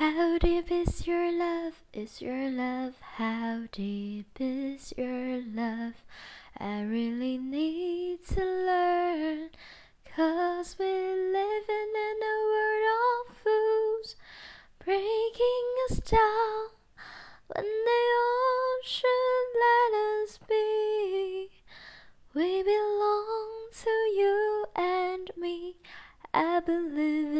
How deep is your love? Is your love? How deep is your love? I really need to learn. Cause we're living in a world of fools, breaking us down when they all should let us be. We belong to you and me. I believe